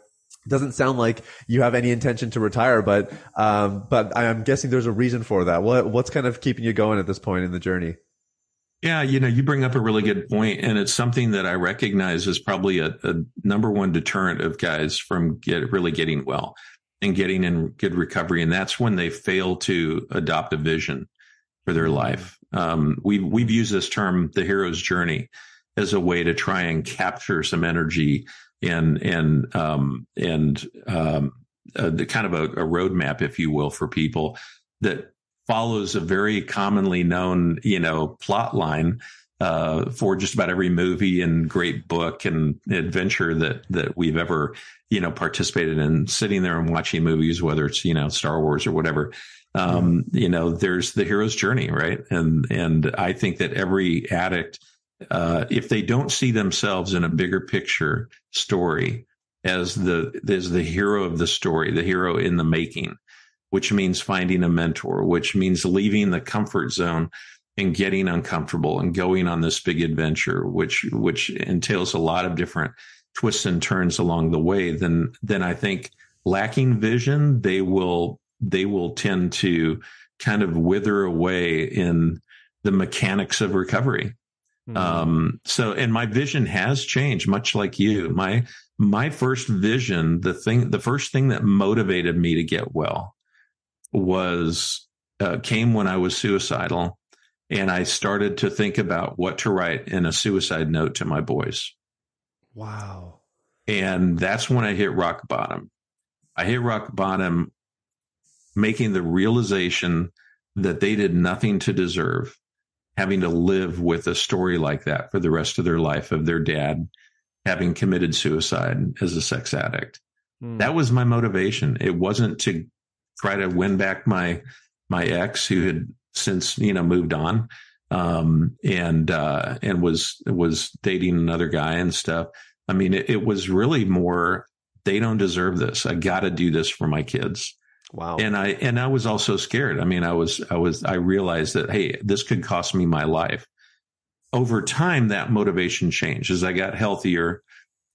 doesn't sound like you have any intention to retire, but um, but I'm guessing there's a reason for that. What what's kind of keeping you going at this point in the journey? Yeah, you know, you bring up a really good point, and it's something that I recognize as probably a, a number one deterrent of guys from get really getting well and getting in good recovery, and that's when they fail to adopt a vision for their life. Um, we've we've used this term, the hero's journey, as a way to try and capture some energy and and um, and um, uh, the kind of a, a roadmap, if you will, for people that follows a very commonly known, you know, plot line uh, for just about every movie and great book and adventure that that we've ever, you know, participated in. Sitting there and watching movies, whether it's you know Star Wars or whatever, um, yeah. you know, there's the hero's journey, right? And and I think that every addict, uh, if they don't see themselves in a bigger picture story as the as the hero of the story, the hero in the making, which means finding a mentor, which means leaving the comfort zone and getting uncomfortable and going on this big adventure, which which entails a lot of different twists and turns along the way, then then I think lacking vision, they will they will tend to kind of wither away in the mechanics of recovery. Mm-hmm. Um, so, and my vision has changed, much like you. My my first vision, the thing, the first thing that motivated me to get well was uh, came when I was suicidal, and I started to think about what to write in a suicide note to my boys. Wow! And that's when I hit rock bottom. I hit rock bottom, making the realization that they did nothing to deserve having to live with a story like that for the rest of their life of their dad having committed suicide as a sex addict. Mm. That was my motivation. It wasn't to try to win back my my ex who had since you know moved on um, and uh, and was was dating another guy and stuff. I mean, it, it was really more they don't deserve this. I got to do this for my kids. Wow. And I and I was also scared. I mean, I was I was I realized that hey, this could cost me my life. Over time, that motivation changed as I got healthier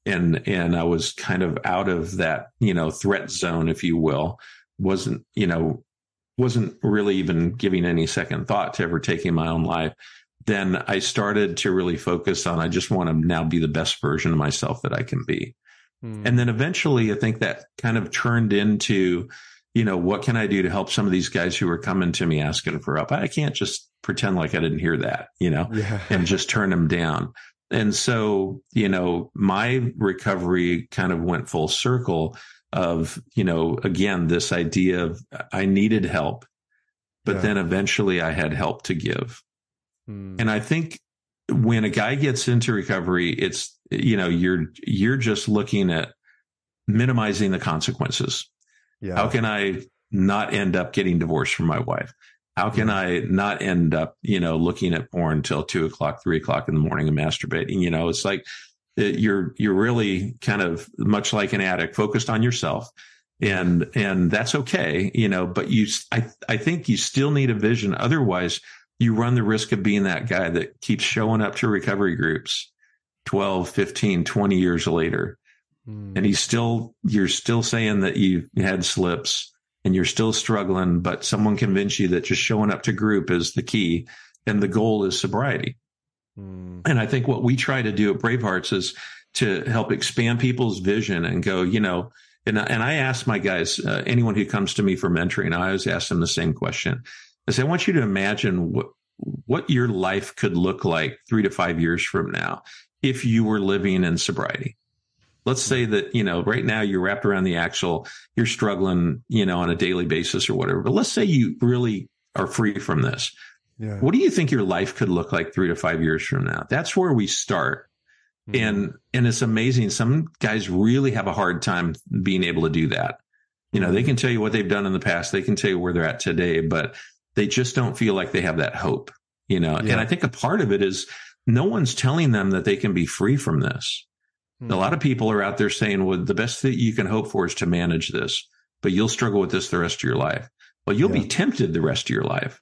and and I was kind of out of that, you know, threat zone, if you will wasn't, you know, wasn't really even giving any second thought to ever taking my own life. Then I started to really focus on, I just want to now be the best version of myself that I can be. Hmm. And then eventually I think that kind of turned into, you know, what can I do to help some of these guys who are coming to me asking for help? I can't just pretend like I didn't hear that, you know, yeah. and just turn them down. And so, you know, my recovery kind of went full circle of, you know, again, this idea of I needed help, but yeah. then eventually I had help to give. Hmm. And I think when a guy gets into recovery, it's, you know, you're, you're just looking at minimizing the consequences. Yeah. How can I not end up getting divorced from my wife? How can I not end up, you know, looking at porn until two o'clock, three o'clock in the morning and masturbating? You know, it's like eh, you're you're really kind of much like an addict focused on yourself and and that's okay you know but you i i think you still need a vision otherwise you run the risk of being that guy that keeps showing up to recovery groups 12 15 20 years later mm. and he's still you're still saying that you had slips and you're still struggling but someone convinced you that just showing up to group is the key and the goal is sobriety Mm. And I think what we try to do at Bravehearts is to help expand people's vision and go, you know, and, and I ask my guys, uh, anyone who comes to me for mentoring, I always ask them the same question. I say, I want you to imagine what, what your life could look like three to five years from now if you were living in sobriety. Let's say that, you know, right now you're wrapped around the axle, you're struggling, you know, on a daily basis or whatever. But let's say you really are free from this. Yeah. What do you think your life could look like three to five years from now? That's where we start. Mm-hmm. And and it's amazing. Some guys really have a hard time being able to do that. You know, they hmm. can tell you what they've done in the past, they can tell you where they're at today, but they just don't feel like they have that hope. You know, yeah. and I think a part of it is no one's telling them that they can be free from this. Hmm. A lot of people are out there saying, well, the best that you can hope for is to manage this, but you'll struggle with this the rest of your life. Well, you'll yeah. be tempted the rest of your life,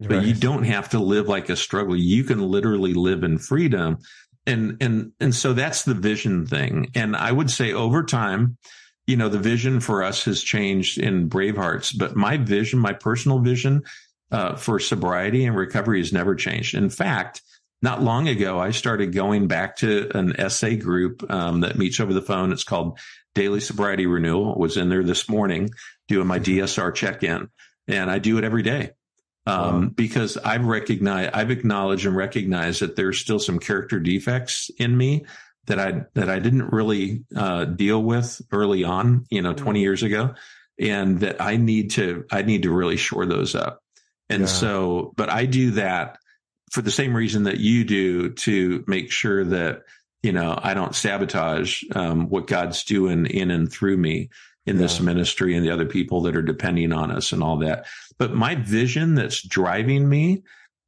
but right. you don't have to live like a struggle. You can literally live in freedom. And, and, and so that's the vision thing. And I would say over time, you know, the vision for us has changed in Bravehearts, but my vision, my personal vision uh, for sobriety and recovery has never changed. In fact, not long ago, I started going back to an SA group um, that meets over the phone. It's called Daily Sobriety Renewal. I was in there this morning doing my DSR check in, and I do it every day um, wow. because I've recognized, I've acknowledged and recognized that there's still some character defects in me that I that I didn't really uh, deal with early on, you know, 20 years ago, and that I need to I need to really shore those up. And yeah. so, but I do that for the same reason that you do to make sure that you know I don't sabotage um, what God's doing in and through me in yeah. this ministry and the other people that are depending on us and all that. But my vision that's driving me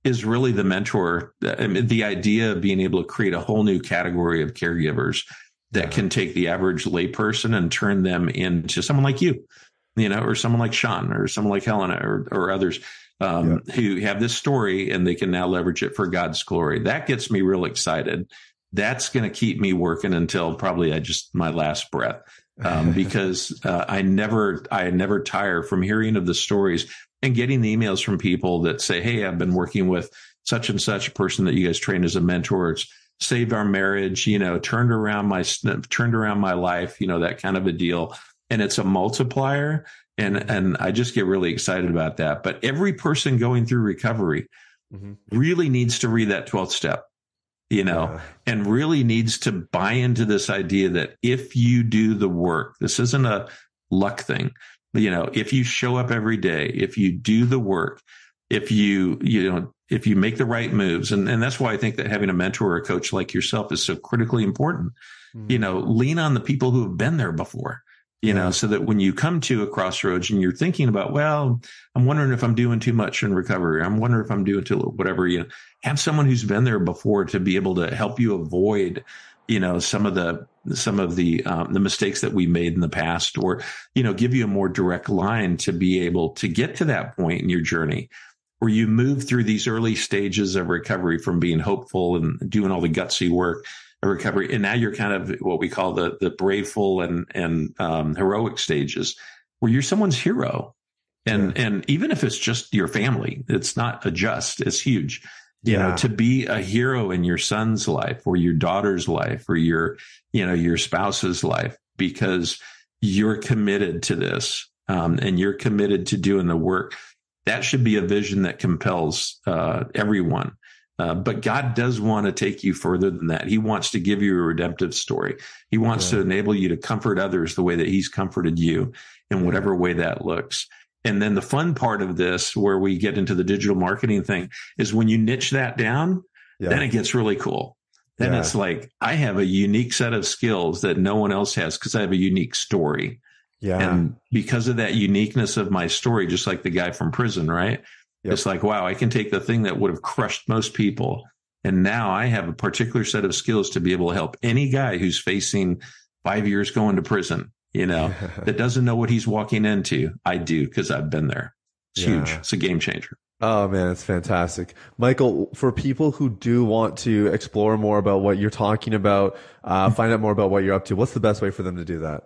is really the mentor. I mean, the idea of being able to create a whole new category of caregivers that yeah. can take the average layperson and turn them into someone like you, you know, or someone like Sean or someone like Helena or, or others um, yeah. who have this story and they can now leverage it for God's glory. That gets me real excited. That's going to keep me working until probably I just my last breath. Um, *laughs* because uh, I never, I never tire from hearing of the stories and getting the emails from people that say, Hey, I've been working with such and such a person that you guys trained as a mentor. It's saved our marriage, you know, turned around my, turned around my life, you know, that kind of a deal. And it's a multiplier. And, and I just get really excited about that. But every person going through recovery mm-hmm. really needs to read that 12th step, you know, yeah. and really needs to buy into this idea that if you do the work, this isn't a luck thing you know, if you show up every day, if you do the work, if you, you know, if you make the right moves, and, and that's why I think that having a mentor or a coach like yourself is so critically important. Mm-hmm. You know, lean on the people who have been there before, you know, so that when you come to a crossroads and you're thinking about, well, I'm wondering if I'm doing too much in recovery. I'm wondering if I'm doing too little, whatever, you know, have someone who's been there before to be able to help you avoid you know some of the some of the um, the mistakes that we made in the past or you know give you a more direct line to be able to get to that point in your journey where you move through these early stages of recovery from being hopeful and doing all the gutsy work of recovery and now you're kind of what we call the the braveful and and um, heroic stages where you're someone's hero and yeah. and even if it's just your family it's not a just it's huge you yeah. know to be a hero in your son's life or your daughter's life or your you know your spouse's life because you're committed to this um, and you're committed to doing the work that should be a vision that compels uh, everyone uh, but God does want to take you further than that. He wants to give you a redemptive story. He wants yeah. to enable you to comfort others the way that He's comforted you in whatever way that looks. And then the fun part of this, where we get into the digital marketing thing, is when you niche that down, yeah. then it gets really cool. Then yeah. it's like, I have a unique set of skills that no one else has because I have a unique story. Yeah. And because of that uniqueness of my story, just like the guy from prison, right? Yep. It's like, wow, I can take the thing that would have crushed most people. And now I have a particular set of skills to be able to help any guy who's facing five years going to prison you know, *laughs* that doesn't know what he's walking into. I do because I've been there. It's yeah. huge. It's a game changer. Oh man, it's fantastic. Michael, for people who do want to explore more about what you're talking about, uh, *laughs* find out more about what you're up to, what's the best way for them to do that?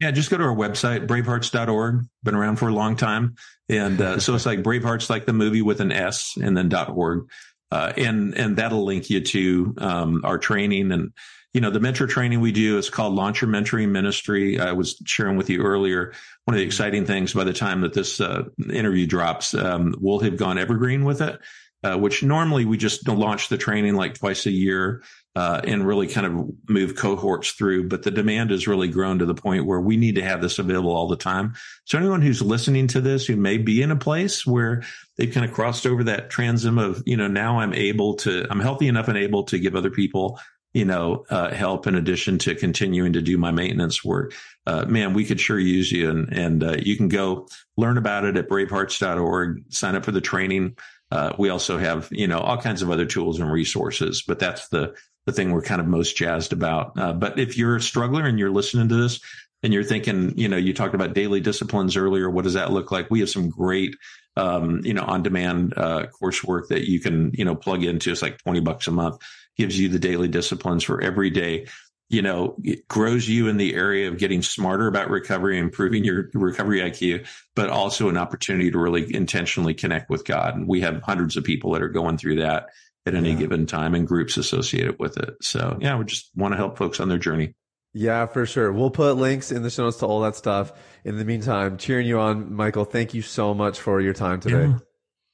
Yeah, just go to our website, bravehearts.org. Been around for a long time. And uh, so it's like Bravehearts, like the movie with an S and then .org. Uh, and, and that'll link you to um, our training and you know, the mentor training we do is called Launch Your Mentoring Ministry. I was sharing with you earlier. One of the exciting things by the time that this uh, interview drops, um, we'll have gone evergreen with it, uh, which normally we just launch the training like twice a year. Uh, and really kind of move cohorts through. But the demand has really grown to the point where we need to have this available all the time. So anyone who's listening to this who may be in a place where they've kind of crossed over that transom of, you know, now I'm able to, I'm healthy enough and able to give other people you know, uh, help in addition to continuing to do my maintenance work. Uh, man, we could sure use you. And, and uh, you can go learn about it at bravehearts.org, sign up for the training. Uh, we also have, you know, all kinds of other tools and resources, but that's the, the thing we're kind of most jazzed about. Uh, but if you're a struggler and you're listening to this and you're thinking, you know, you talked about daily disciplines earlier. What does that look like? We have some great, um, you know, on demand uh, coursework that you can, you know, plug into. It's like 20 bucks a month, gives you the daily disciplines for every day you know, it grows you in the area of getting smarter about recovery, improving your recovery IQ, but also an opportunity to really intentionally connect with God. And we have hundreds of people that are going through that at any yeah. given time and groups associated with it. So yeah, we just want to help folks on their journey. Yeah, for sure. We'll put links in the show notes to all that stuff. In the meantime, cheering you on, Michael. Thank you so much for your time today. Yeah.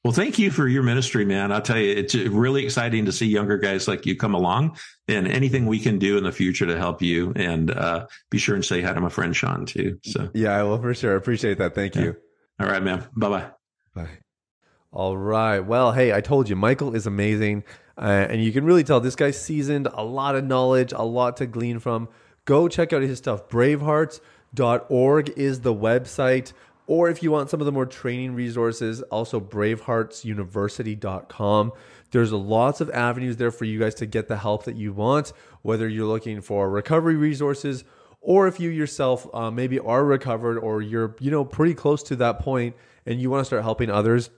Well, thank you for your ministry, man. I'll tell you, it's really exciting to see younger guys like you come along and anything we can do in the future to help you. And uh, be sure and say hi to my friend Sean too. So yeah, I will for sure. Appreciate that. Thank you. All right, man. Bye-bye. Bye. All right. Well, hey, I told you, Michael is amazing. Uh, and you can really tell this guy's seasoned, a lot of knowledge, a lot to glean from. Go check out his stuff. Bravehearts.org is the website. Or if you want some of the more training resources, also braveheartsuniversity.com. There's lots of avenues there for you guys to get the help that you want, whether you're looking for recovery resources or if you yourself uh, maybe are recovered or you're you know pretty close to that point and you want to start helping others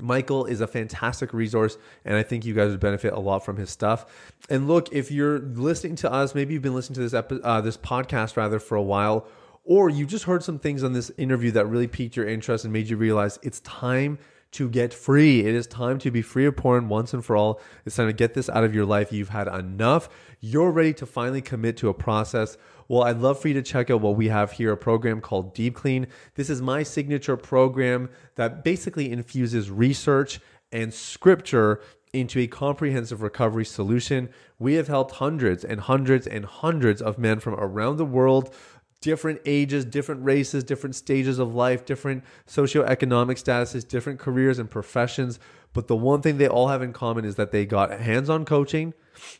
Michael is a fantastic resource, and I think you guys would benefit a lot from his stuff. And look, if you're listening to us, maybe you've been listening to this epi- uh, this podcast rather for a while, or you just heard some things on this interview that really piqued your interest and made you realize it's time to get free. It is time to be free of porn once and for all. It's time to get this out of your life. You've had enough. You're ready to finally commit to a process. Well, I'd love for you to check out what we have here a program called Deep Clean. This is my signature program that basically infuses research and scripture into a comprehensive recovery solution. We have helped hundreds and hundreds and hundreds of men from around the world different ages, different races, different stages of life, different socioeconomic statuses, different careers and professions. But the one thing they all have in common is that they got hands on coaching,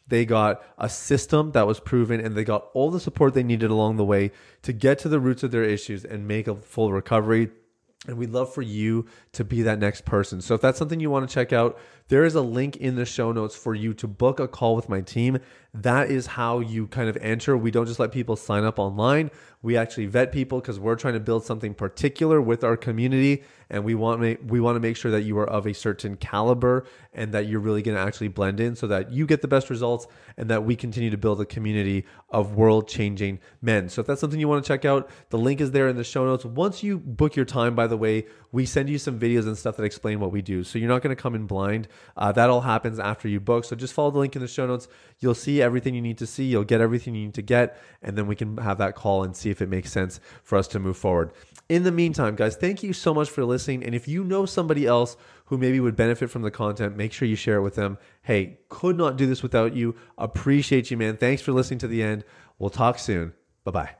they got a system that was proven, and they got all the support they needed along the way to get to the roots of their issues and make a full recovery. And we'd love for you to be that next person. So if that's something you want to check out, there is a link in the show notes for you to book a call with my team. That is how you kind of enter. We don't just let people sign up online. We actually vet people because we're trying to build something particular with our community, and we want we want to make sure that you are of a certain caliber and that you're really going to actually blend in, so that you get the best results and that we continue to build a community of world changing men. So if that's something you want to check out, the link is there in the show notes. Once you book your time, by the way, we send you some videos and stuff that explain what we do, so you're not going to come in blind. Uh, that all happens after you book. So just follow the link in the show notes. You'll see everything you need to see. You'll get everything you need to get, and then we can have that call and see if it makes sense for us to move forward. In the meantime, guys, thank you so much for listening. And if you know somebody else who maybe would benefit from the content, make sure you share it with them. Hey, could not do this without you. Appreciate you, man. Thanks for listening to the end. We'll talk soon. Bye bye.